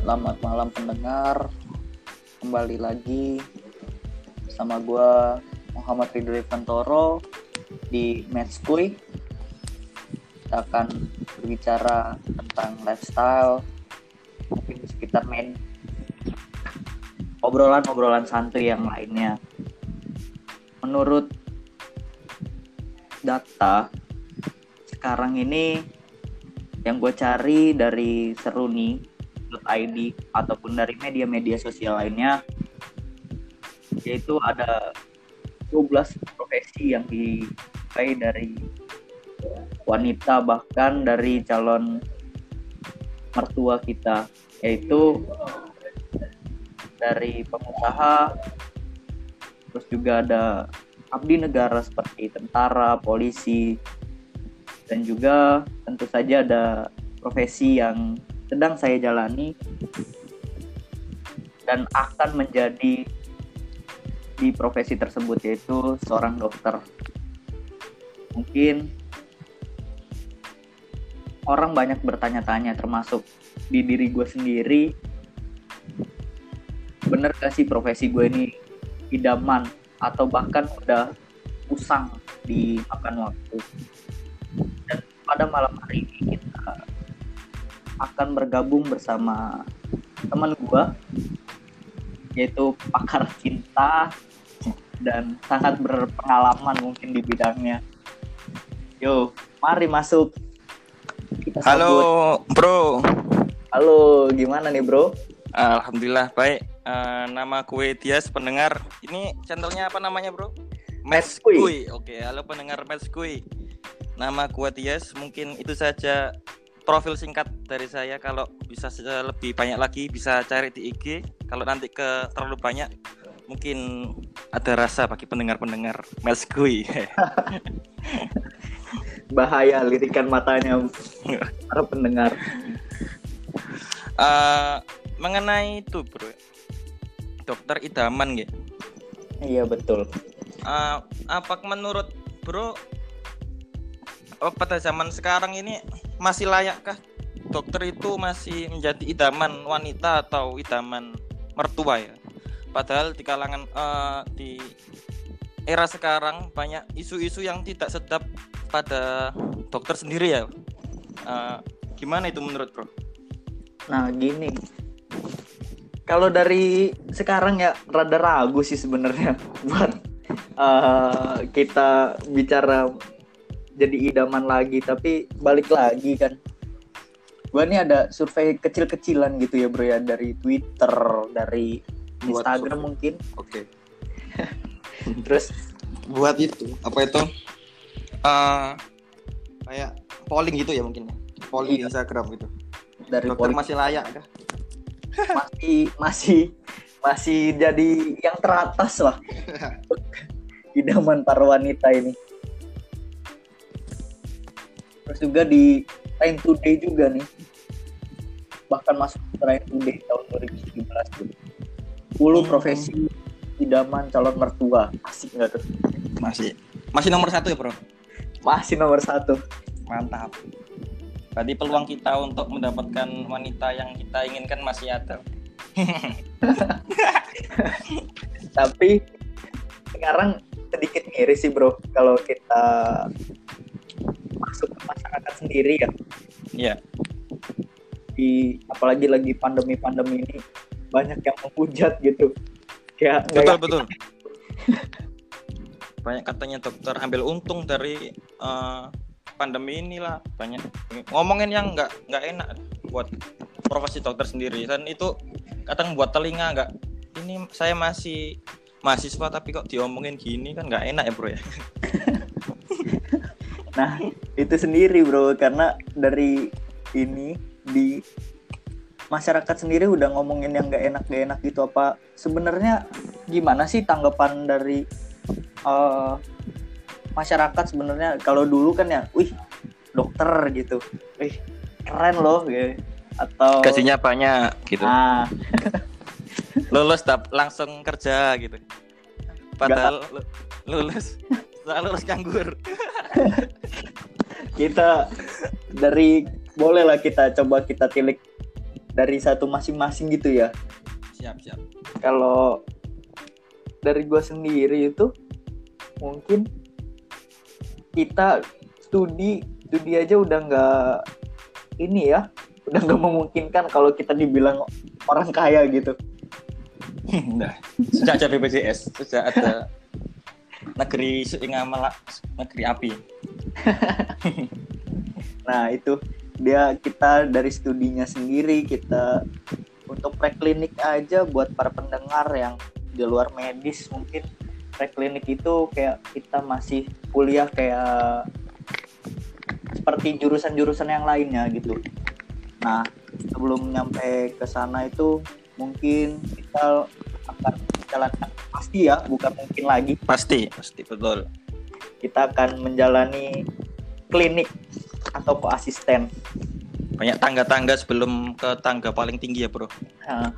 Selamat malam pendengar. Kembali lagi sama gua Muhammad Ridho Fantoro di Matchkuy. Kita akan berbicara tentang lifestyle mungkin sekitar med obrolan-obrolan santai yang lainnya. Menurut data sekarang ini yang gue cari dari seruni.id ataupun dari media-media sosial lainnya yaitu ada 12 profesi yang disukai dari wanita bahkan dari calon mertua kita yaitu dari pengusaha terus juga ada abdi negara seperti tentara, polisi, dan juga tentu saja ada profesi yang sedang saya jalani dan akan menjadi di profesi tersebut yaitu seorang dokter. Mungkin orang banyak bertanya-tanya termasuk di diri gue sendiri bener gak sih profesi gue ini idaman atau bahkan udah usang di makan waktu pada malam hari ini akan bergabung bersama teman gua yaitu pakar cinta dan sangat berpengalaman mungkin di bidangnya. Yo, mari masuk. Kita Halo, Bro. Halo, gimana nih, Bro? Alhamdulillah baik. Uh, nama gue Tias pendengar. Ini channelnya apa namanya, Bro? Meskui. Oke, halo pendengar Meskui. Nama gua Tias, mungkin itu saja profil singkat dari saya. Kalau bisa lebih banyak lagi bisa cari di IG. Kalau nanti ke terlalu banyak mungkin ada rasa bagi pendengar-pendengar Melskui. Bahaya lirikan matanya para pendengar. Uh, mengenai itu, Bro. Dokter idaman gitu. Iya, betul. Uh, apa menurut Bro oh, pada zaman sekarang ini masih layakkah dokter itu masih menjadi idaman wanita atau idaman mertua ya? Padahal di kalangan uh, di era sekarang banyak isu-isu yang tidak sedap pada dokter sendiri ya. Uh, gimana itu menurut bro? Nah gini, kalau dari sekarang ya rada ragu sih sebenarnya buat uh, kita bicara jadi idaman lagi tapi balik lagi kan. Gua nih ada survei kecil-kecilan gitu ya bro ya dari Twitter dari Instagram buat, mungkin. Oke. Okay. terus? Buat itu apa itu? Uh, kayak polling gitu ya mungkin ya? polling iya. Instagram gitu. Dari dokter polling. masih layak kah? Masih masih masih jadi yang teratas lah. Idaman para wanita ini terus juga di Time Today juga nih. Bahkan masuk Time Today tahun 2017 tuh. 10 hmm. profesi idaman calon mertua. Asik nggak tuh? Masih. Masih nomor satu ya bro? Masih nomor satu. Mantap. Berarti peluang kita untuk mendapatkan wanita yang kita inginkan masih ada. Tapi sekarang sedikit miris sih bro. Kalau kita masuk ke masyarakat sendiri ya. Iya. Di apalagi lagi pandemi-pandemi ini banyak yang menghujat gitu. Kayak betul betul. banyak katanya dokter ambil untung dari uh, pandemi inilah banyak ngomongin yang nggak nggak enak buat profesi dokter sendiri dan itu kadang buat telinga nggak ini saya masih mahasiswa tapi kok diomongin gini kan nggak enak ya bro ya Nah, itu sendiri bro, karena dari ini di masyarakat sendiri udah ngomongin yang gak enak gak enak gitu apa sebenarnya gimana sih tanggapan dari uh, masyarakat sebenarnya kalau dulu kan ya, wih dokter gitu, wih keren loh gitu atau gajinya banyak gitu. Nah. lulus langsung kerja gitu. Padahal Gak. lulus lulus nganggur. kita dari bolehlah kita coba kita tilik dari satu masing-masing gitu ya. Siap siap. Kalau dari gue sendiri itu mungkin kita studi studi aja udah nggak ini ya udah nggak memungkinkan kalau kita dibilang orang kaya gitu. Nah sejak ada BPJS sejak ada negeri negeri api nah itu dia kita dari studinya sendiri kita untuk preklinik aja buat para pendengar yang di luar medis mungkin preklinik itu kayak kita masih kuliah kayak seperti jurusan-jurusan yang lainnya gitu. Nah, sebelum nyampe ke sana itu mungkin kita akan menjalankan pasti ya, bukan mungkin lagi. Pasti, pasti betul. Kita akan menjalani klinik atau asisten. Banyak tangga-tangga sebelum ke tangga paling tinggi ya, Bro. Nah,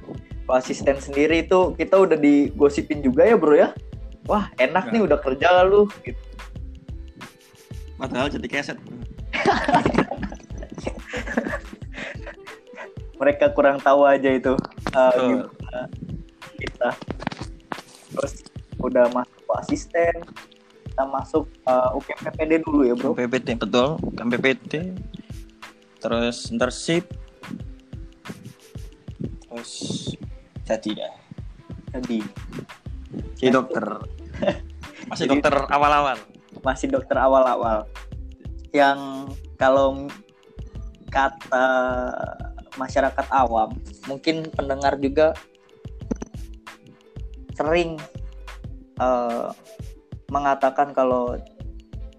asisten sendiri itu kita udah digosipin juga ya, Bro ya. Wah, enak nih udah kerja lu gitu. Padahal jadi keset. Mereka kurang tahu aja itu uh, gimana kita. Terus udah masuk asisten, kita masuk uh, UKPPD dulu ya bro. PPT betul, PPT. Terus internship. Terus jadi ya. Jadi. Jadi dokter. Masih dokter awal-awal. Masih dokter awal-awal. Yang kalau kata masyarakat awam, mungkin pendengar juga sering uh, mengatakan kalau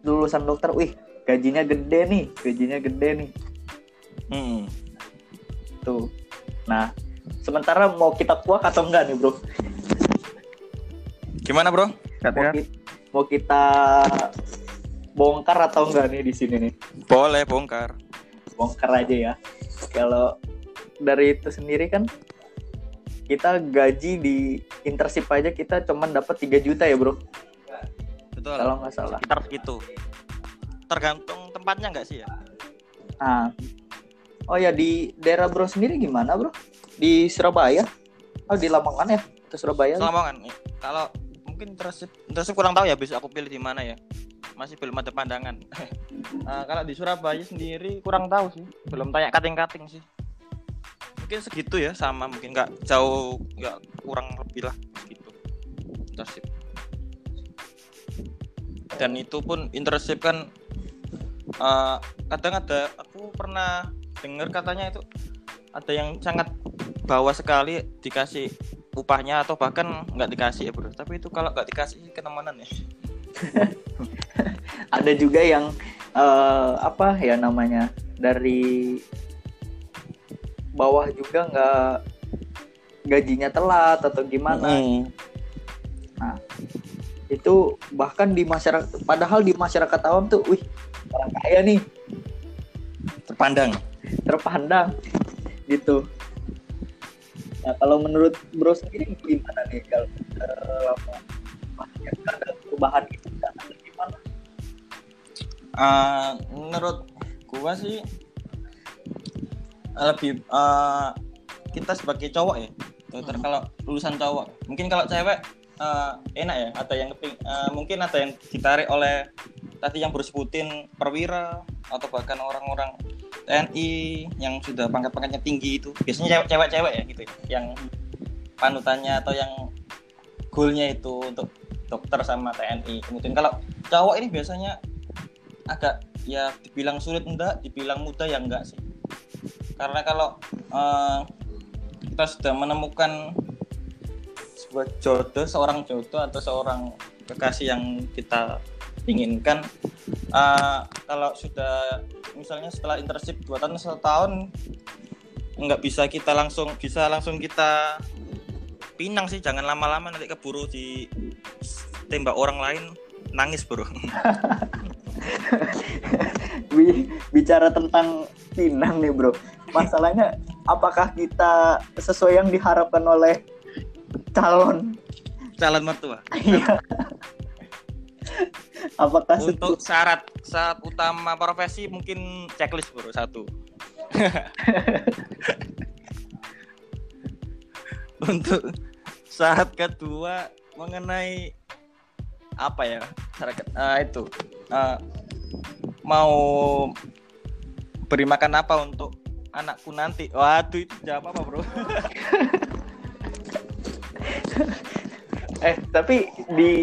lulusan dokter, wih gajinya gede nih, gajinya gede nih. Hmm. Tuh. Nah, sementara mau kita kuak atau enggak nih, Bro? Gimana, Bro? Mau kita, mau kita bongkar atau enggak nih di sini nih? Boleh bongkar. Bongkar aja ya. Kalau dari itu sendiri kan kita gaji di internship aja kita cuman dapat 3 juta ya, Bro. Betul. Kalau nggak salah. Sekitar gitu. Tergantung tempatnya nggak sih ya? Nah. Oh ya di daerah Bro sendiri gimana, Bro? Di Surabaya? Oh, di Lamongan ya? Ke Surabaya? Lamongan. Kalau mungkin internship internship kurang tahu ya bisa aku pilih di mana ya masih belum ada pandangan uh, kalau di Surabaya sendiri kurang tahu sih belum tanya kating-kating sih mungkin segitu ya sama mungkin nggak jauh nggak kurang lebih lah gitu internship dan itu pun internship kan uh, kadang ada aku pernah dengar katanya itu ada yang sangat bawah sekali dikasih upahnya atau bahkan nggak dikasih ya bro. Tapi itu kalau nggak dikasih ketemuan ya. Ada juga yang uh, apa ya namanya dari bawah juga nggak gajinya telat atau gimana. Hmm. nah itu bahkan di masyarakat padahal di masyarakat awam tuh wih orang kaya nih. Terpandang. Terpandang gitu. Nah kalau menurut bro sendiri gimana nih kalau ada perubahan itu gimana Uh, menurut gua sih lebih uh, kita sebagai cowok ya dokter Hmm. kalau lulusan cowok. Mungkin kalau cewek uh, enak ya ada yang uh, mungkin ada yang ditarik oleh tadi yang baru sebutin perwira atau bahkan orang-orang TNI yang sudah pangkat-pangkatnya tinggi itu. Biasanya cewek- cewek-cewek ya gitu ya, yang panutannya atau yang goalnya itu untuk dokter sama TNI kemudian kalau cowok ini biasanya agak ya dibilang sulit enggak dibilang mudah ya enggak sih. Karena kalau eh, kita sudah menemukan sebuah jodoh seorang jodoh atau seorang kekasih yang kita inginkan. Eh, kalau sudah misalnya setelah internship dua tahun satu tahun nggak bisa kita langsung bisa langsung kita pinang sih jangan lama-lama nanti keburu di tembak orang lain nangis bro. Bi- bicara tentang Pinang nih bro. Masalahnya apakah kita sesuai yang diharapkan oleh calon. Calon mertua. Iya. apakah untuk setu- syarat syarat utama profesi mungkin checklist bro satu. Untuk saat kedua mengenai apa ya masyarakat uh, itu uh, mau beri makan apa untuk anakku nanti? Waduh itu jawab apa bro eh tapi di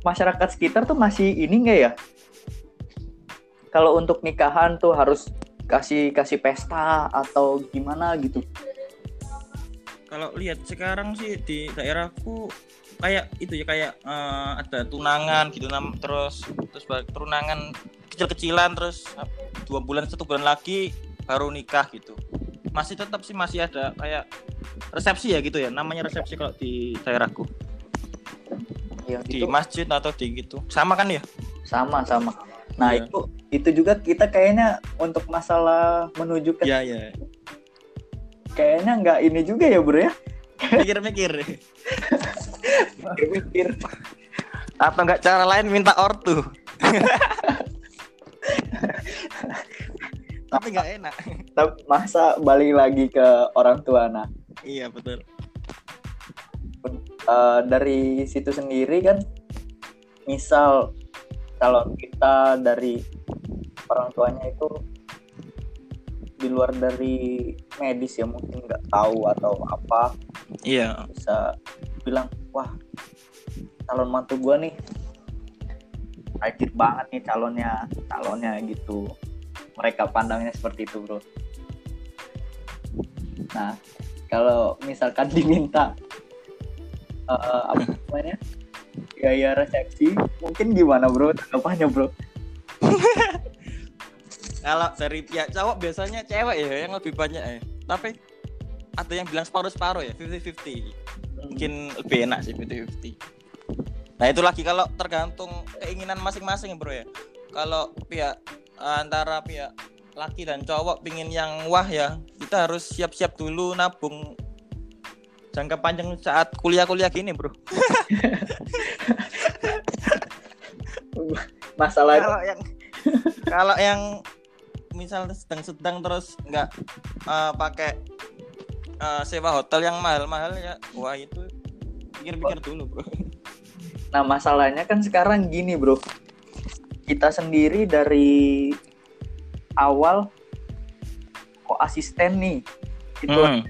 masyarakat sekitar tuh masih ini enggak ya? Kalau untuk nikahan tuh harus kasih kasih pesta atau gimana gitu? Kalau lihat sekarang sih di daerahku kayak itu ya kayak uh, ada tunangan gitu nam terus terus tunangan kecil-kecilan terus dua bulan satu bulan lagi baru nikah gitu. Masih tetap sih masih ada kayak resepsi ya gitu ya namanya resepsi kalau di daerahku. Ya, di masjid atau di gitu. Sama kan ya? Sama sama. Nah ya. itu itu juga kita kayaknya untuk masalah menuju ke ya ya kayaknya nggak ini juga ya bro ya? Mikir-mikir. Mikir atau nggak cara lain minta ortu? Tapi nggak enak. Masa balik lagi ke orang tua nah iya betul. Uh, dari situ sendiri kan misal kalau kita dari orang tuanya itu di luar dari medis ya mungkin nggak tahu atau apa iya. bisa bilang wah calon mantu gua nih rajin banget nih calonnya calonnya gitu. Mereka pandangnya seperti itu bro. Nah kalau misalkan diminta uh, apa namanya gaya resepsi mungkin gimana bro? Tanggapannya bro? Kalau dari pihak cowok biasanya cewek ya yang lebih banyak ya. Tapi ada yang bilang separuh-separuh ya 50-50 hmm. mungkin lebih enak sih 50-50 nah itu lagi kalau tergantung keinginan masing-masing bro ya. Kalau pihak antara pihak laki dan cowok pingin yang wah ya kita harus siap-siap dulu nabung jangka panjang saat kuliah-kuliah gini bro. Masalah kalau yang kalau yang misal sedang-sedang terus nggak uh, pakai uh, sewa hotel yang mahal-mahal ya wah itu pikir-pikir dulu bro. Nah masalahnya kan sekarang gini bro. Kita sendiri dari awal kok asisten nih itu hmm.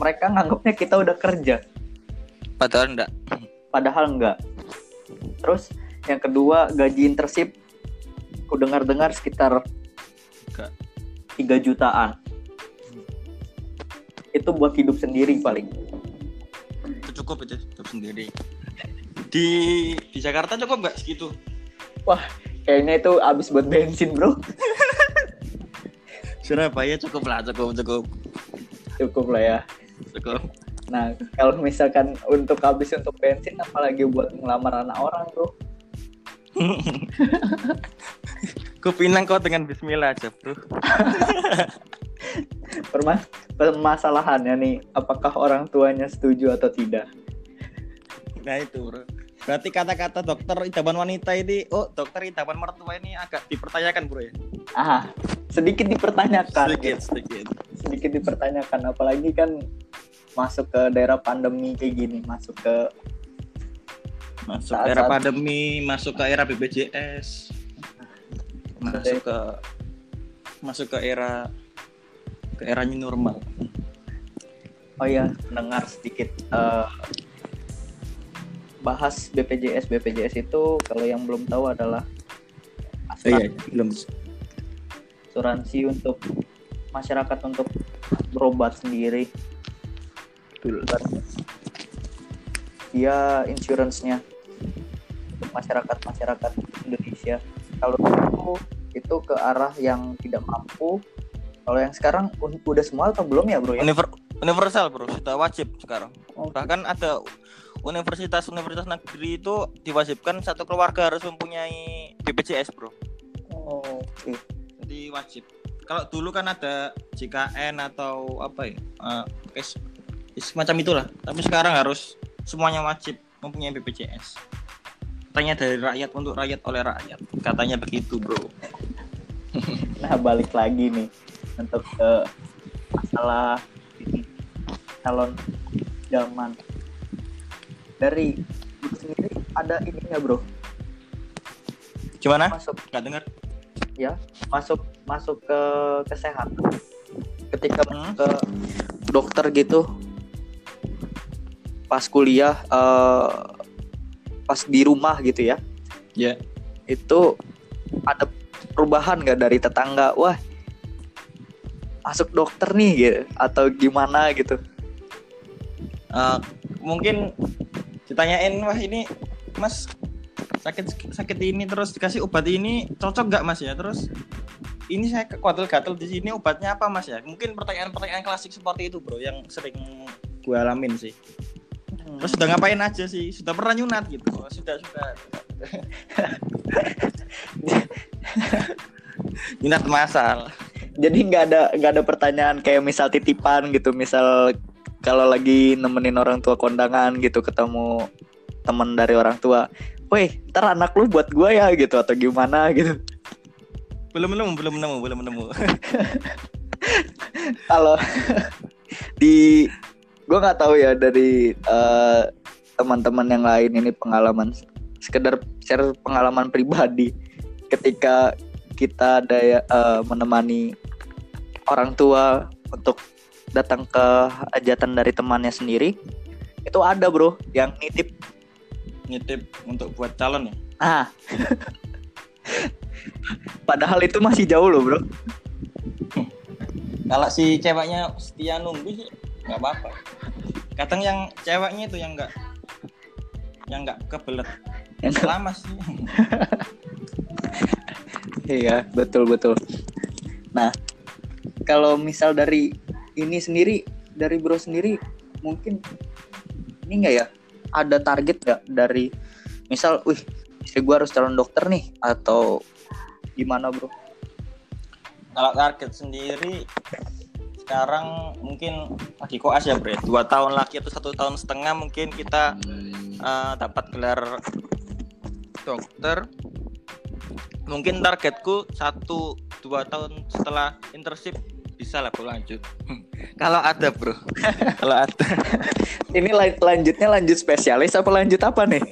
mereka nganggapnya kita udah kerja. Padahal enggak padahal enggak terus yang kedua gaji internship. Ku dengar-dengar sekitar tiga jutaan. Itu buat hidup sendiri paling. Itu cukup itu hidup sendiri. Di di Jakarta cukup nggak segitu? Wah kayaknya itu habis buat bensin bro Surabaya cukup lah cukup cukup cukup lah ya cukup nah kalau misalkan untuk habis untuk bensin apalagi buat ngelamar anak orang bro Kupinang kau dengan Bismillah aja bro. Permas permasalahannya nih, apakah orang tuanya setuju atau tidak? Nah itu bro. Berarti kata-kata dokter idaman wanita ini, oh dokter idaman mertua ini agak dipertanyakan bro ya? Ah, sedikit dipertanyakan. Sedikit, sedikit. Sedikit dipertanyakan, apalagi kan masuk ke daerah pandemi kayak gini, masuk ke masuk saat, era pandemi, masuk ke era BPJS masuk ke masuk ke era ke era new normal. Oh ya, dengar sedikit uh, bahas BPJS BPJS itu kalau yang belum tahu adalah asuransi, oh, iya, belum. Asuransi untuk masyarakat untuk berobat sendiri. Betul. Dia insurance-nya. Untuk masyarakat masyarakat Indonesia. Kalau dulu itu ke arah yang tidak mampu. Kalau yang sekarang udah semua atau belum ya bro ya? Univer universal bro. Sudah wajib sekarang. Okay. bahkan ada universitas-universitas negeri itu diwajibkan satu keluarga harus mempunyai BPJS bro. Oh, oke. Okay. jadi wajib. Kalau dulu kan ada JKN atau apa ya uh, semacam itulah. Tapi sekarang harus semuanya wajib mempunyai BPJS katanya dari rakyat untuk rakyat oleh rakyat. Katanya begitu bro. Nah balik lagi nih. Untuk ke masalah ini calon idaman dari lu sendiri ada ini nggak bro Gimana? masuk Gak dengar. ya masuk masuk ke kesehatan ketika Hmm. ke dokter gitu pas kuliah eh, pas di rumah gitu ya Ya. itu ada perubahan nggak dari tetangga wah masuk dokter nih gitu atau gimana gitu Eh, mungkin ditanyain wah ini Mas sakit sakit ini terus dikasih obat ini cocok nggak Mas ya? Terus ini saya gatel-gatel di sini obatnya apa Mas ya? Mungkin pertanyaan-pertanyaan klasik seperti itu bro yang sering gue alamin sih. Terus sudah ngapain aja sih? Sudah pernah nyunat gitu? Oh, sudah sudah. nyunat masal. jadi nggak ada nggak ada pertanyaan kayak misal titipan gitu misal kalau lagi nemenin orang tua kondangan gitu ketemu temen dari orang tua Woi, ntar anak lu buat gua ya gitu atau gimana gitu. Belum nemu, belum nemu, belum nemu. Kalau di gua nggak tahu ya dari eh, teman-teman yang lain ini pengalaman sekedar share pengalaman pribadi ketika kita ada eh, menemani orang tua untuk datang ke hajatan dari temannya sendiri itu ada bro yang nitip Nitip untuk buat calon ya. ah padahal itu masih jauh loh bro Kalau si ceweknya setia nunggu sih nggak apa-apa. Kadang yang ceweknya itu yang nggak yang nggak kebelet yang lama sih. Iya, betul betul. Nah, kalau misal dari ini sendiri, dari bro sendiri, mungkin ini enggak ya? Ada target nggak dari misal, wih, istri gua harus calon dokter nih, atau gimana bro? Kalau target sendiri sekarang mungkin lagi koas ya bre dua tahun lagi atau satu tahun setengah mungkin kita eh, dapat gelar dokter mungkin targetku satu dua tahun setelah internship bisa lah bro lanjut. Kalau ada bro. Kalau ada. Ini lan- lanjutnya lanjut spesialis apa lanjut apa nih?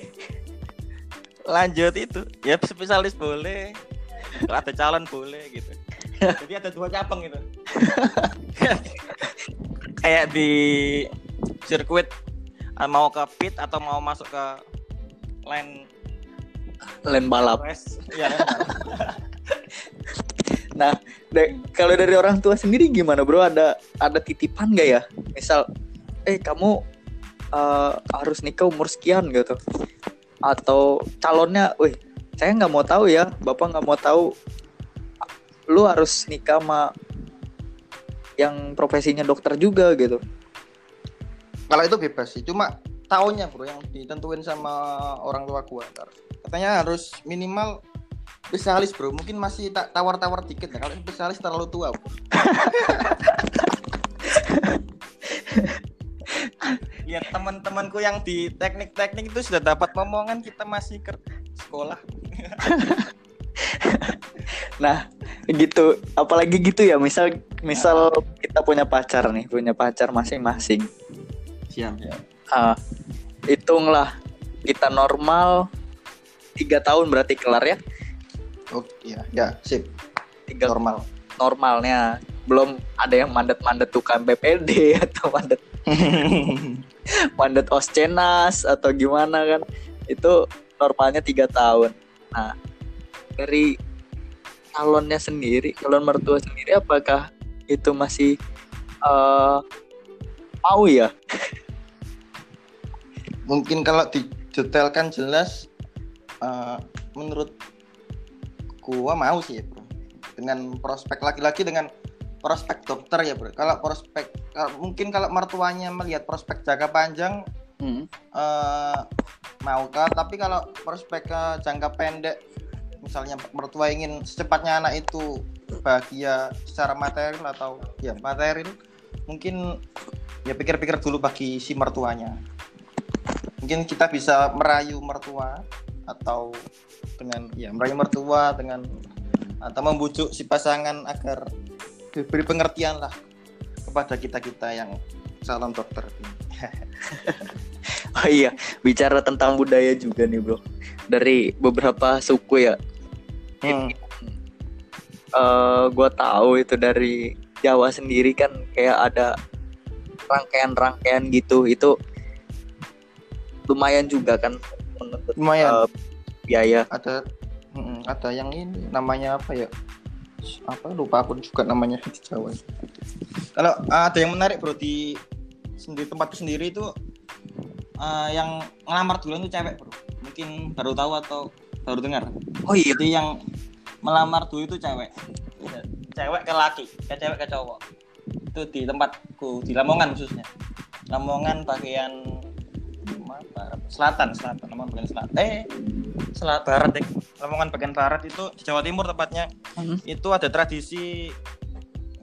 lanjut itu. Ya spesialis boleh. Kalau ada calon boleh gitu. Jadi ada dua cabang gitu. Kayak di sirkuit ah, mau ke pit atau mau masuk ke line Lain balap. ya. Nah, da- kalau dari orang tua sendiri gimana bro? Ada ada titipan nggak ya? Misal, eh kamu eh, harus nikah umur sekian gitu, atau calonnya, wih, saya nggak mau tahu ya, bapak nggak mau tahu, lu harus nikah sama yang profesinya dokter juga gitu. kalau itu bebas sih cuma tahunnya bro yang ditentuin sama orang tua gua ntar. katanya harus minimal spesialis bro. Mungkin masih tak tawar-tawar dikit ya kalau spesialis terlalu tua bro. Lihat teman-temanku yang di teknik-teknik itu sudah dapat momongan kita masih ke sekolah. Nah, gitu, apalagi gitu ya, misal misal kita punya pacar nih, punya pacar masing-masing. siap. Ya Ah, hitunglah. Kita normal tiga tahun berarti kelar ya oke ya ya sip. Tiga normal. normalnya. Belum ada yang mandet-mandet tukang BPD atau mandet mandet oscenas atau gimana kan. Itu normalnya tiga tahun. Nah dari calonnya sendiri calon mertua sendiri apakah itu masih eh, mau ya? Mungkin kalau didetailkan jelas eh, menurut gua mau sih ya bro dengan prospek laki-laki dengan prospek dokter ya bro. Kalau prospek kalau- mungkin kalau mertuanya melihat prospek jangka panjang Hmm. eh, mau kah tapi kalau prospek eh, jangka pendek misalnya mertua ingin secepatnya anak itu bahagia secara material atau ya material mungkin ya pikir-pikir dulu bagi si mertuanya. Mungkin kita bisa merayu mertua atau dengan ya merayu mertua dengan atau membujuk si pasangan agar diberi pengertian lah kepada kita kita yang calon dokter. Oh iya, bicara tentang budaya juga nih bro. Dari beberapa suku ya. Hmm. Eh gue tahu itu dari Jawa sendiri kan kayak ada rangkaian-rangkaian gitu. Itu lumayan juga kan menuntut Lumayan. eh, biaya. ada mm, ada yang ini namanya apa ya? Apa lupa aku juga namanya di Jawa. Kalau ah, ada yang menarik bro di sendiri tempatku sendiri itu ah, yang ngelamar duluan itu cewek bro. Mungkin baru tahu atau baru dengar. Oh iya, jadi yang melamar dulu itu cewek. Iya, cewek ke laki ke cewek ke cowok. Itu di tempatku di Lamongan khususnya. Lamongan bagian mana, barat. Selatan selatan Lamongan bagian selatan eh selat barat deh Lamongan bagian barat itu di Jawa Timur tepatnya. Hmm. itu ada tradisi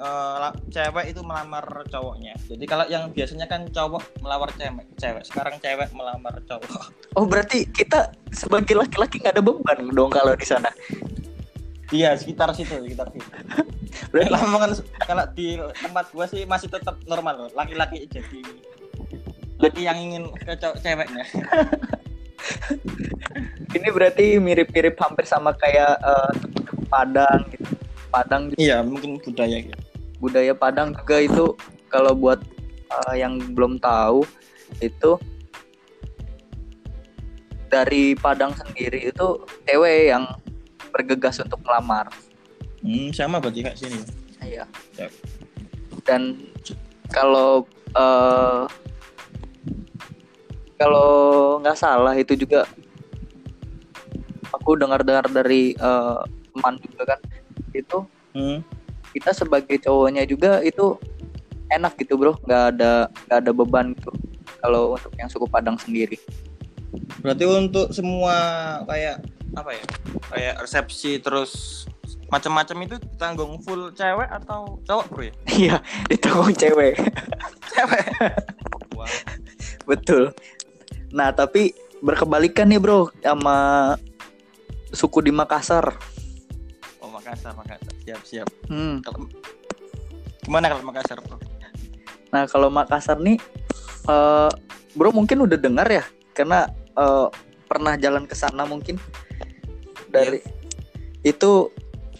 la- cewek itu melamar cowoknya. Jadi kalau yang biasanya kan cowok melamar cewek cewek. Sekarang cewek melamar cowok. Oh berarti kita sebagai laki-laki nggak ada beban dong kalau di sana. iya sekitar situ sekitar situ. Berarti Lamongan kalau di tempat gua sih masih tetap normal loh. Laki-laki jadi laki yang ingin ke ceweknya. ini berarti mirip-mirip hampir sama kayak suku Padang gitu. Padang Iya, mungkin budaya gitu. budaya Padang juga itu kalau buat eh, yang belum tahu itu dari Padang sendiri itu cewek yang bergegas untuk melamar. Hmm, sama berarti kayak sini. Iya. Ya. Dan kalau eh, kalau nggak salah itu juga aku dengar-dengar dari eh, teman juga kan itu Hmm. kita sebagai cowoknya juga itu enak gitu bro nggak ada nggak ada beban gitu kalau untuk yang suku Padang sendiri Berarti untuk semua kayak apa ya? Kayak resepsi terus macam-macam itu tanggung full cewek atau cowok bro ya? iya ditanggung cewek Cewek. Wah. betul nah tapi berkebalikan nih bro sama suku di Makassar Oh Makassar, Makassar. Siap, siap. hmm. Kalau gimana kalau Makassar bro? nah kalau Makassar nih eh, bro mungkin udah dengar ya karena eh, pernah jalan ke sana mungkin dari itu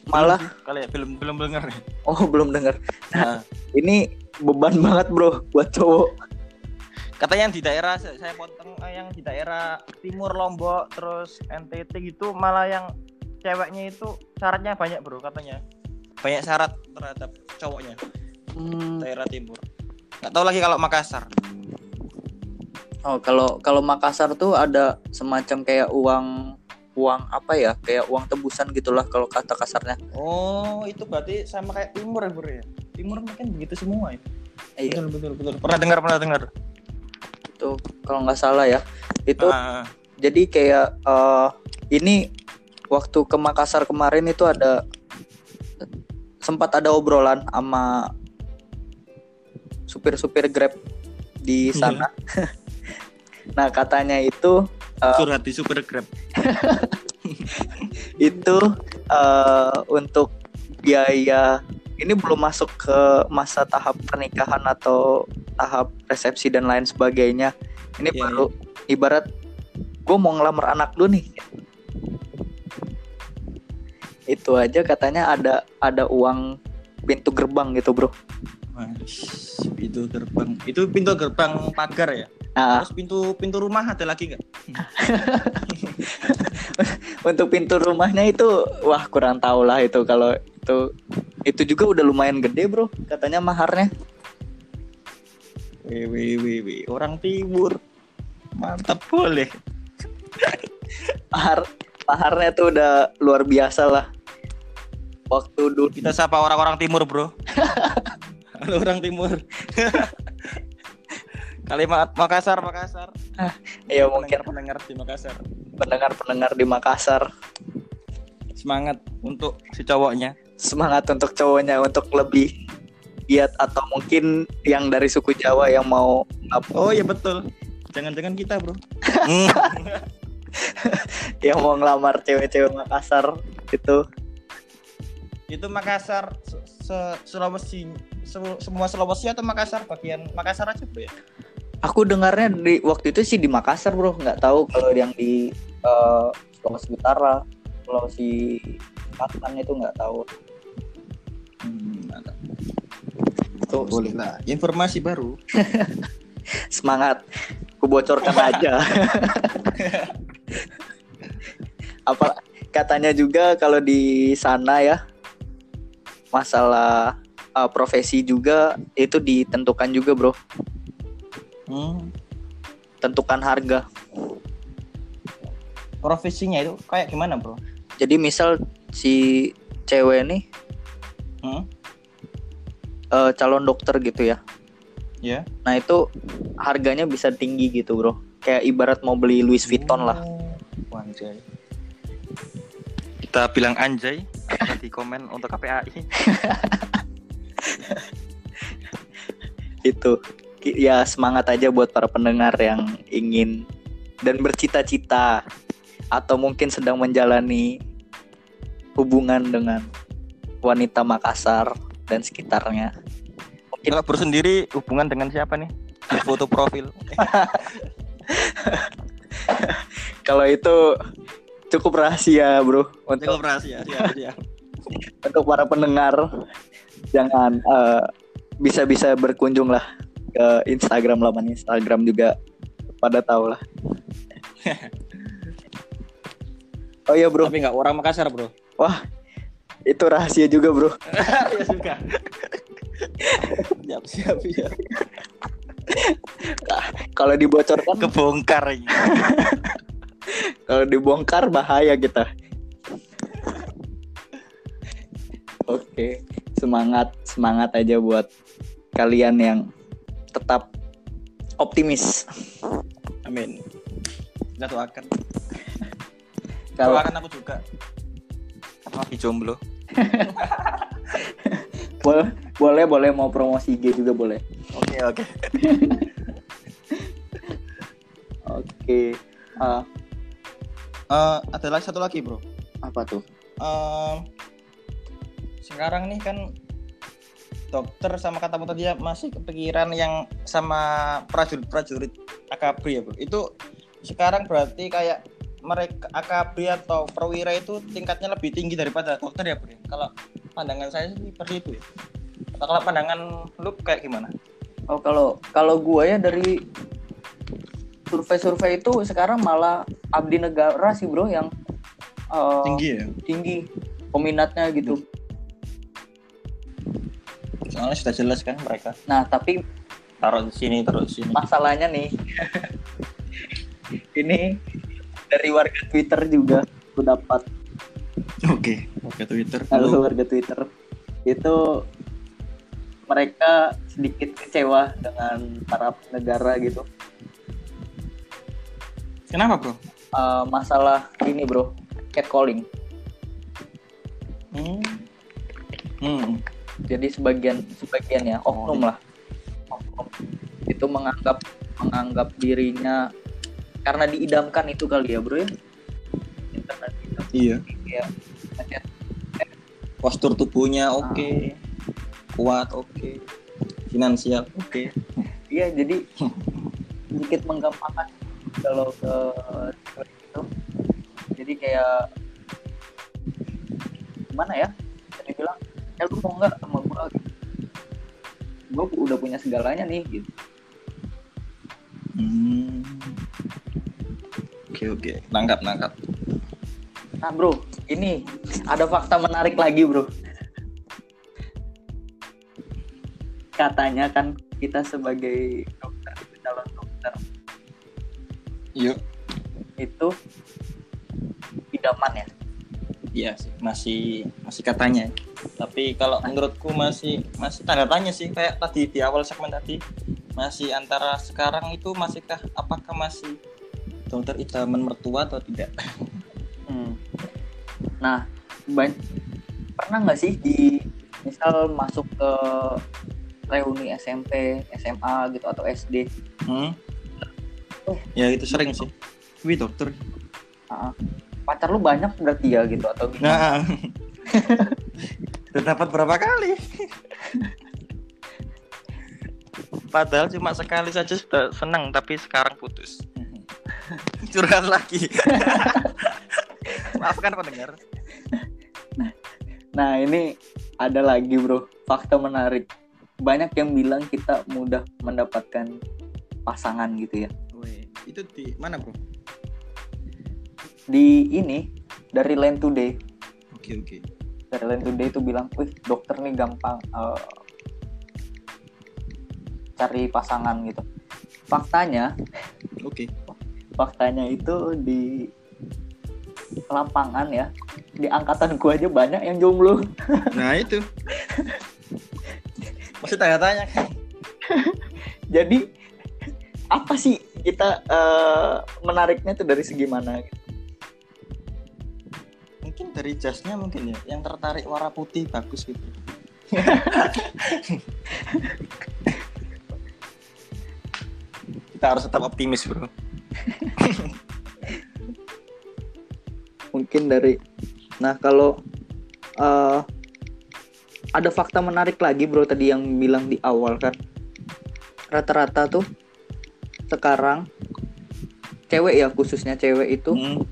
malah kali ya belum belum dengar. oh belum dengar Nah, ini beban banget bro buat cowok katanya yang di daerah saya potong eh, yang di daerah timur Lombok terus NTT gitu malah yang ceweknya itu syaratnya banyak bro katanya. Banyak syarat terhadap cowoknya Hmm, daerah timur. Nggak tahu lagi kalau Makassar. Oh, kalau kalau Makassar tuh ada semacam kayak uang uang apa ya? Kayak uang tebusan gitulah kalau kata kasarnya. oh itu berarti sama kayak timur ya bro ya? Timur mungkin begitu semua ya? Iya, betul betul betul. Pernah dengar pernah dengar itu kalau nggak salah ya. Itu Ah, jadi kayak eh, ini waktu ke Makassar kemarin itu ada sempat ada obrolan sama supir-supir Grab di Iya. sana. nah, katanya itu eh, curhat di super grab itu eh, untuk biaya ini belum masuk ke masa tahap pernikahan atau tahap resepsi dan lain sebagainya. Ini Iya, baru ibarat gue mau ngelamar anak lu nih. Itu aja katanya ada ada uang pintu gerbang gitu bro. Mas, pintu gerbang itu pintu gerbang pagar ya Nah, terus pintu pintu rumah ada lagi nggak untuk pintu rumahnya itu wah kurang tahu lah itu kalau itu itu juga udah lumayan gede bro katanya maharnya. Wih, wih, wih, wih. orang timur mantap boleh mahar maharnya tuh udah luar biasa lah waktu dulu kita sapa orang-orang timur bro halo orang timur Kalimat Makassar, Makassar. ya mungkin pendengar di Makassar. pendengar-pendengar di Makassar Semangat untuk si cowoknya. Semangat untuk cowoknya untuk lebih giat atau mungkin yang dari suku Jawa yang mau ngap- Oh iya betul. Jangan-jangan kita bro. yang mau ngelamar cewek-cewek Makassar itu. Itu Makassar se Sulawesi se- semua Sulawesi atau Makassar? Bagian Makassar aja bro ya? Aku dengarnya di waktu itu sih di Makassar bro, nggak tahu kalau yang di eh, Sulawesi Utara, Sulawesi Selatan itu nggak tahu. hmm. Tuh boleh lah informasi baru semangat, aku bocorkan aja. Apa katanya juga kalau di sana ya masalah eh, profesi juga itu ditentukan juga bro, hmm. tentukan harga. Profesinya itu kayak gimana bro Jadi misal si cewek nih hmm? eh, calon dokter gitu ya. ya Nah itu harganya bisa tinggi gitu bro. Kayak ibarat mau beli Louis Vuitton lah. Oh, anjay. Kita bilang anjay di komen untuk KPAI. Itu ya semangat aja buat para pendengar yang ingin dan bercita-cita atau mungkin sedang menjalani hubungan dengan wanita Makassar dan sekitarnya. Mungkin Kalau bro sendiri hubungan dengan siapa nih? Di foto profil. kalau itu cukup rahasia bro untuk Koperasi ya. Siap, siap. untuk para pendengar jangan eh, bisa-bisa berkunjung lah ke Instagram laman Instagram juga pada tahu lah. oh iya bro, Tapi nggak orang Makassar bro. wah itu rahasia juga bro. ya suka. siap, siap, siap. Kalau dibocorkan, Kebongkar ini. kalau dibongkar bahaya kita. Oke, semangat semangat aja buat kalian yang tetap optimis. Amin. Kita doakan. Kalau Doakan aku juga. Lagi jomblo. boleh boleh boleh mau promosi IG juga boleh. Oke, oke. Oke. Ah, Eh, ada lagi satu lagi bro. apa tuh? Em, sekarang nih kan dokter sama katamu tadi ya masih kepikiran yang sama prajurit-prajurit AKB ya bro. Itu sekarang berarti kayak mereka AKB atau perwira itu tingkatnya lebih tinggi daripada dokter ya bro. Kalau pandangan saya sih seperti itu ya. Atau kalau pandangan lu kayak gimana? Oh kalau kalau gua ya dari survei-survei itu sekarang malah abdi negara sih bro yang eh, ya. tinggi peminatnya gitu. Soalnya sudah jelas kan mereka Nah tapi taruh di sini, taruh di sini. masalahnya nih ini dari warga Twitter juga aku dapat. Oke, oke Twitter. halo warga Twitter. Itu mereka sedikit kecewa dengan para negara gitu. Kenapa bro? Eh, masalah ini bro. Catcalling. Hmm. Hmm. jadi sebagian sebagian ya oknum lah. Oknum. Itu menganggap menganggap dirinya karena diidamkan itu kali ya bro ya? Karena Iya. ya ngechat Postur tubuhnya oke, kuat oke, finansial oke. iya jadi sedikit menggampangkan kalau ke cewek itu. Jadi kayak gimana ya? Jadi bilang ya lu mau nggak sama gua? Gitu gua udah punya segalanya nih gitu. Hmm. Oke oke, nangkap nangkap. Nah bro, ini ada fakta menarik lagi bro. Katanya kan kita sebagai dokter, calon dokter Yuk. itu idaman ya. Iya sih, masih masih katanya. Tapi kalau menurutku masih masih tanda tanya sih kayak tadi di awal segmen tadi masih antara sekarang itu masihkah apakah masih dokter idaman mertua atau tidak? Hmm. Nah, pernah nggak sih di misal masuk ke reuni SMP, SMA gitu atau SD, Hmm? Oh. Ya itu sering sih. Wih dokter. pacar lu banyak berarti ya gitu atau gimana? Nah, dapat berapa kali? Padahal cuma sekali saja sudah senang, tapi sekarang putus. Curhat lagi. Maafkan pendengar. Nah ini ada lagi bro fakta menarik. Banyak yang bilang kita mudah mendapatkan pasangan gitu ya. Wih, itu di mana bro? Di ini dari Land Today. Oke oke. Dari Land Today itu bilang, wih dokter nih gampang eh, cari pasangan gitu. Faktanya, Oke. Faktanya itu di lapangan ya, di angkatan gua aja banyak yang jomblo. Nah itu. Masih tanya-tanya kan? Jadi apa sih kita eh, menariknya tuh dari segi mana? Mungkin dari jasnya mungkin ya, yang tertarik warna putih bagus gitu. Kita harus tetap optimis bro. Mungkin dari, nah kalau eh, ada fakta menarik lagi bro tadi yang bilang di awal kan, rata-rata tuh sekarang cewek ya khususnya cewek itu Hmm.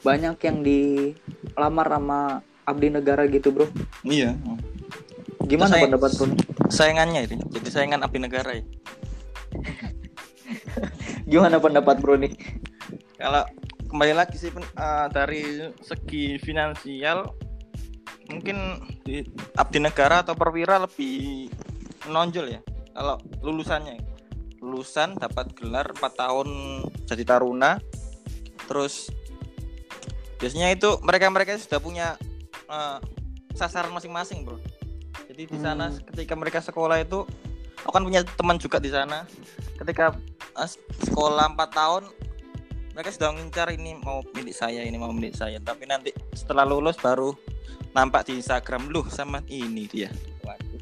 banyak yang dilamar sama abdi negara gitu bro. Iya. Gimana saya- pendapat bro? Saingannya itu, jadi saingan abdi negara ya. Gimana pendapat bro nih? Kalau kembali lagi sih eh, dari segi finansial mungkin di abdi negara atau perwira lebih menonjol ya. Kalau lulusannya lulusan dapat gelar 4 tahun jadi taruna terus biasanya itu mereka-mereka sudah punya eh, sasaran masing-masing, Bro. Jadi di sana Hmm. ketika mereka sekolah itu aku kan punya teman juga di sana. Ketika eh, sekolah 4 tahun mereka sudah ngincar ini mau milik saya ini mau milik saya tapi nanti setelah lulus baru nampak di Instagram loh sama ini dia Waduh.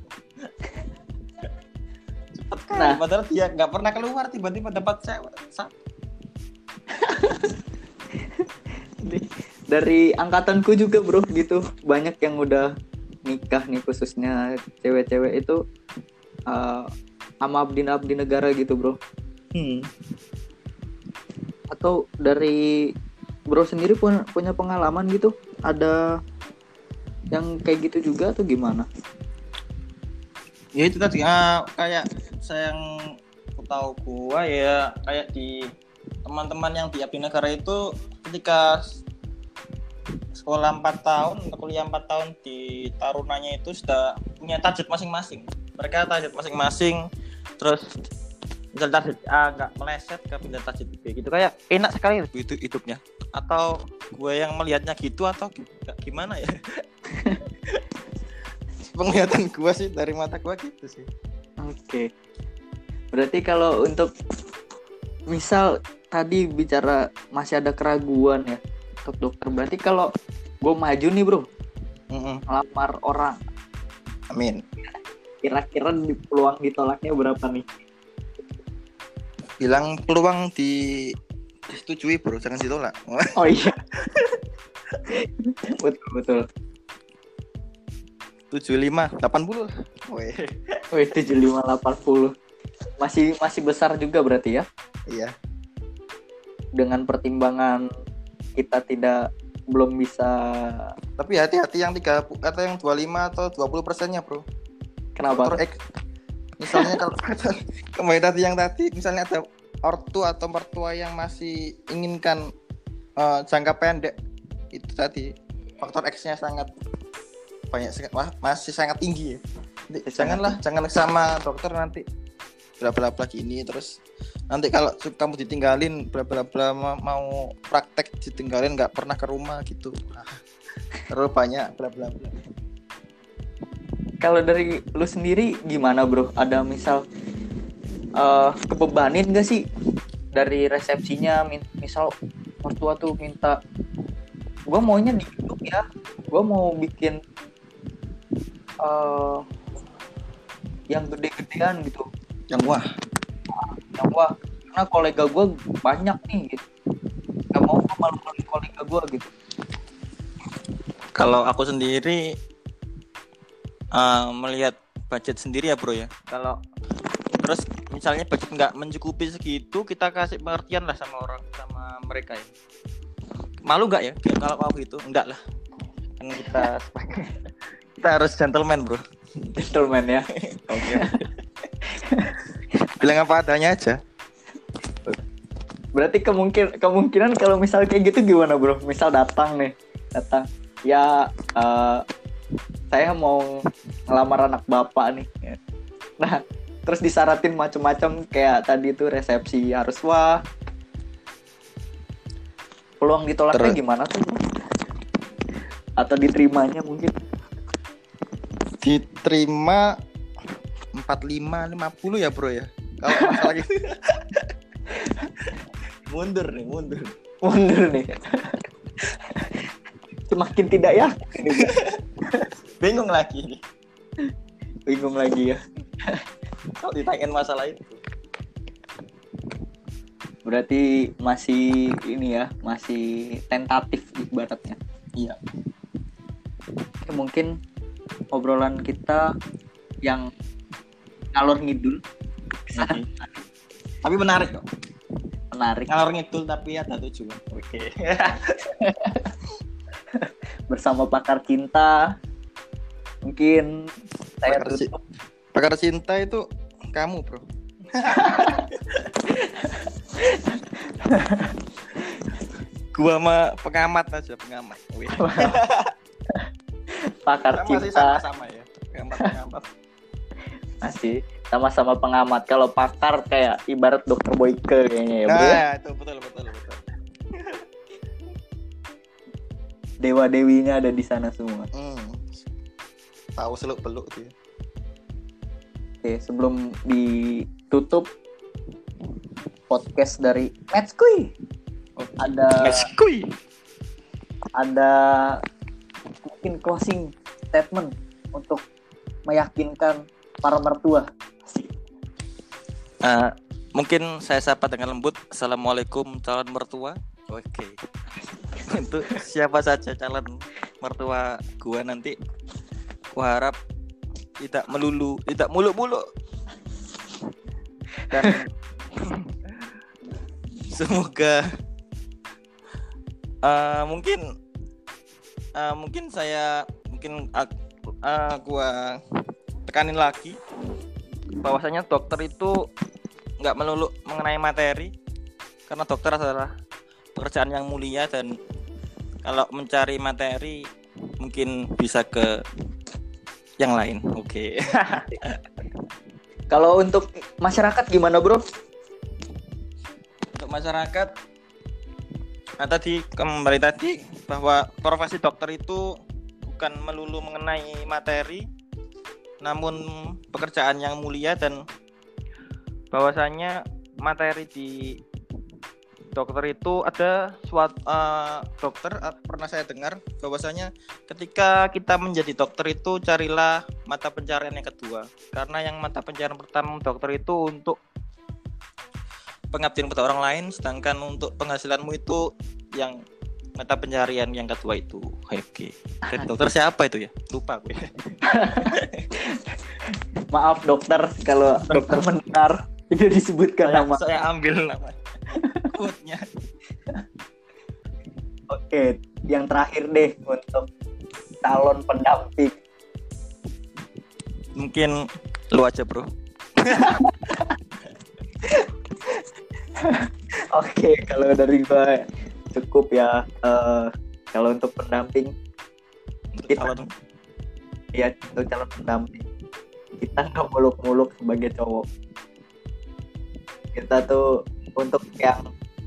cepet kan Nah. padahal dia nggak pernah keluar tiba-tiba dapat cewek Dari angkatanku juga bro gitu banyak yang udah nikah nih khususnya cewek-cewek itu eh, sama abdi-abdi negara gitu bro. hmm. Atau dari bro sendiri pun punya pengalaman gitu? Ada yang kayak gitu juga atau gimana? ya itu tadi. Ah, kayak saya yang tahu gua ya kayak di teman-teman yang di abdi negara itu ketika sekolah 4 tahun atau kuliah 4 tahun di tarunanya itu sudah punya target masing-masing. Mereka target masing-masing terus misal target A nggak meleset ke pindah target B gitu kayak enak sekali itu hidupnya atau gue yang melihatnya gitu atau gi- gimana ya penglihatan gue sih dari mata gue gitu sih Oke. Berarti kalau untuk misal tadi bicara masih ada keraguan ya untuk dokter. Berarti kalau gue maju nih bro, ngelamar orang, Amin. kira-kira di peluang ditolaknya berapa nih? Bilang peluang di disetujui bro, jangan ditolak. Oh iya. betul betul. 75, 80. Weh. Wih 7580. Masih masih besar juga berarti ya Iya. dengan pertimbangan kita tidak belum bisa Tapi hati-hati yang 30 atau yang 25 atau 20 persennya bro. kenapa? Faktor. Misalnya kalau kembali tadi yang tadi, misalnya ada ortu atau mertua yang masih inginkan eh, jangka pendek itu tadi faktor X-nya sangat banyak wah, masih sangat tinggi ya. Jadi, Sangat janganlah jangan sama dokter nanti bla bla bla gini terus. Nanti kalau kamu ditinggalin bla bla bla ma- mau praktek ditinggalin nggak pernah ke rumah gitu. Ah, terlalu banyak bla bla bla Kalau dari lu sendiri gimana bro? Ada misal eh kebebanin gak sih dari resepsinya? min- Misal mertua tuh minta, gue maunya di YouTube ya, gue mau bikin eh yang gede-gedean gitu. yang wah Yang wah, karena kolega gue banyak nih gitu. Gak mau gue malu kolega gue gitu. kalau aku sendiri uh, melihat budget sendiri ya bro ya? Kalau terus misalnya budget nggak mencukupi segitu kita kasih pengertian lah sama orang sama mereka ya? Malu nggak ya? Kalau mau gitu enggak lah. Kan kita kita harus gentleman bro. Gentleman ya? Oke. Bilang apa adanya aja. Berarti kemungkin kemungkinan kalau misal kayak gitu gimana bro? Misal datang nih datang. Ya uh, saya mau ngelamar anak bapak nih. Nah terus disaratin macam-macam kayak tadi tuh resepsi harus wah. Peluang ditolaknya Ter gimana tuh? Atau diterimanya mungkin? Diterima 45 50 ya bro ya? Kalau masalah gitu. Mundur nih mundur. Mundur nih semakin tidak ya. Bingung lagi. Bingung lagi ya. Kalau ditanyain masalah itu. Berarti masih ini ya masih tentatif ibaratnya. Iya. Oke, mungkin obrolan kita yang ngalor ngidul. Tapi menarik kok. Menarik. Ngalor ngidul tapi ada tujuan. Oke. okay. bersama pakar cinta. Mungkin saya pakar, tutup. pakar cinta itu kamu bro. Gua sama pengamat aja pengamat. Pakar Kita cinta. masih sama-sama ya. Pengamat pengamat. Masih sama-sama pengamat. Kalau pakar kayak ibarat dokter Boyke kayaknya ya nah, bro itu betul betul dewa dewinya ada di sana semua hmm. tahu seluk beluk dia Oke, sebelum ditutup podcast dari Matskui. Oh, ada Matskui. Ada mungkin closing statement untuk meyakinkan para mertua. Uh, mungkin saya sapa dengan lembut. Assalamualaikum calon mertua. Oke. Untuk siapa saja calon mertua gua nanti, gua harap tidak melulu tidak muluk-muluk dan semoga uh, mungkin uh, mungkin saya mungkin uh, uh, gua tekanin lagi bahwasanya dokter itu nggak melulu mengenai materi karena dokter adalah pekerjaan yang mulia dan kalau mencari materi mungkin bisa ke yang lain. Oke. Okay. Kalau untuk masyarakat gimana, Bro? Untuk masyarakat nah tadi kembali tadi bahwa profesi dokter itu bukan melulu mengenai materi namun pekerjaan yang mulia dan bahwasanya materi di dokter itu ada suatu uh, dokter uh, pernah saya dengar bahwasanya ketika kita menjadi dokter itu carilah mata pencarian yang kedua. Karena yang mata pencarian pertama dokter itu untuk pengabdian kepada orang lain sedangkan untuk penghasilanmu itu yang mata pencarian yang kedua itu. Oke. Okay. dokter siapa itu ya? Lupa gue maaf dokter kalau dokter mendengar tidak disebutkan saya, nama. saya ambil nama quote-nya. Oke, yang terakhir deh untuk calon pendamping. Mungkin lu aja, Bro. Oke, kalau dari gue cukup ya. Uh, kalau untuk pendamping kita calon ya untuk calon pendamping kita nggak muluk-muluk sebagai cowok kita tuh untuk yang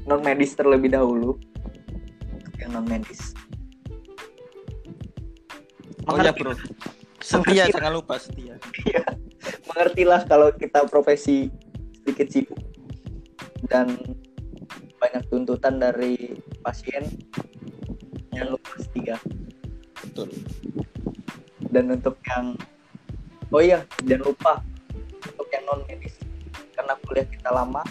non medis terlebih dahulu. Yang non medis oh ya bro. Setia jangan lupa setia. Iya. Mengertilah kalau kita profesi sedikit sibuk. Dan banyak tuntutan dari pasien yang lupa setia. Betul. Dan untuk yang oh iya jangan lupa untuk yang non medis karena kuliah kita lama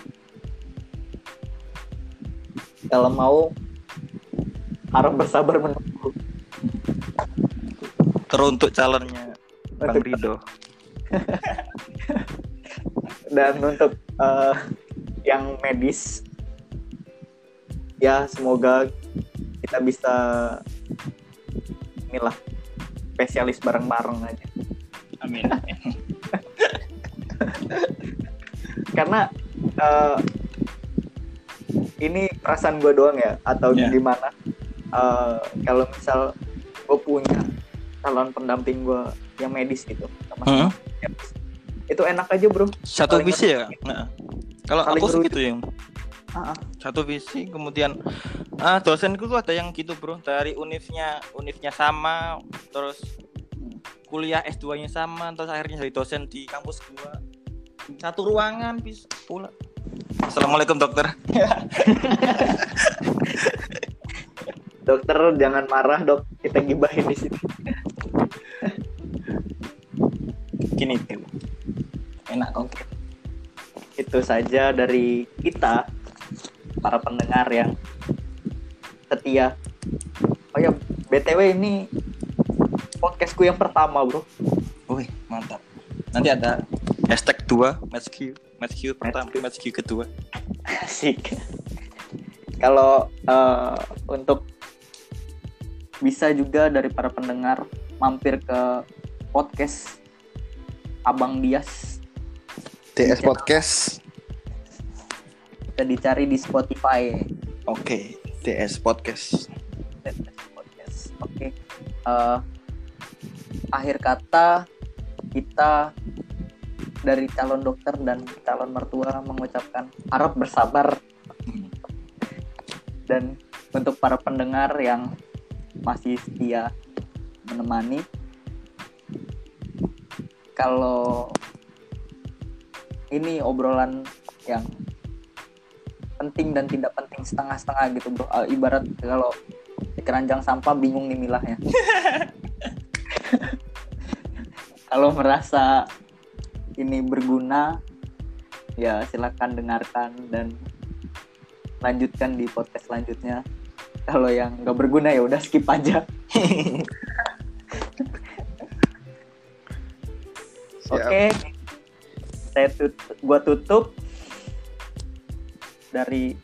kalau mau harus bersabar menunggu teruntuk calonnya Bang Rido. dan untuk eh, yang medis ya semoga kita bisa inilah spesialis bareng-bareng aja Amin. karena eh, ini perasaan gue doang ya atau Ya. gimana Eh, kalau misal gue punya calon pendamping gue yang medis gitu sama medis, itu enak aja bro Satu Paling visi ya. Nah. Kalau aku sih gitu ya. Ah, ah. Satu visi kemudian ah dosenku tuh ada yang gitu bro dari univnya univnya sama terus kuliah S2-nya sama terus akhirnya jadi dosen di kampus gua satu ruangan bisa pula Assalamualaikum dokter. Dokter jangan marah dok. Kita gibahin di sini. Gini tuh enak konkret itu saja dari kita para pendengar yang setia. Oh ya btw ini podcastku yang pertama bro. Wih mantap. Nanti ada hashtag 2 match match pertama match kedua. Asik. Kalau eh, untuk bisa juga dari para pendengar mampir ke podcast Abang Dias. TS Podcast. bisa dicari di Spotify. Oke TS podcast. Podcast. Oke Eh, akhir kata kita dari calon dokter dan calon mertua mengucapkan harap bersabar. Dan untuk para pendengar yang masih setia menemani kalau ini obrolan yang penting dan tidak penting setengah-setengah gitu bro. Eh, ibarat kalau di keranjang sampah bingung nih milahnya. Kalau merasa ini berguna ya silakan dengarkan dan lanjutkan di podcast selanjutnya. Kalau yang nggak berguna ya udah skip aja. Oke saya tut gua tutup dari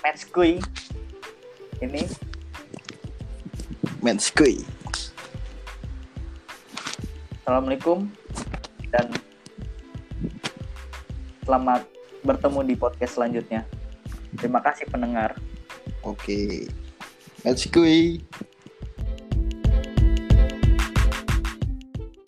match kui ini. Match Q Assalamualaikum dan selamat bertemu di podcast selanjutnya. Terima kasih pendengar. Oke. Let's go.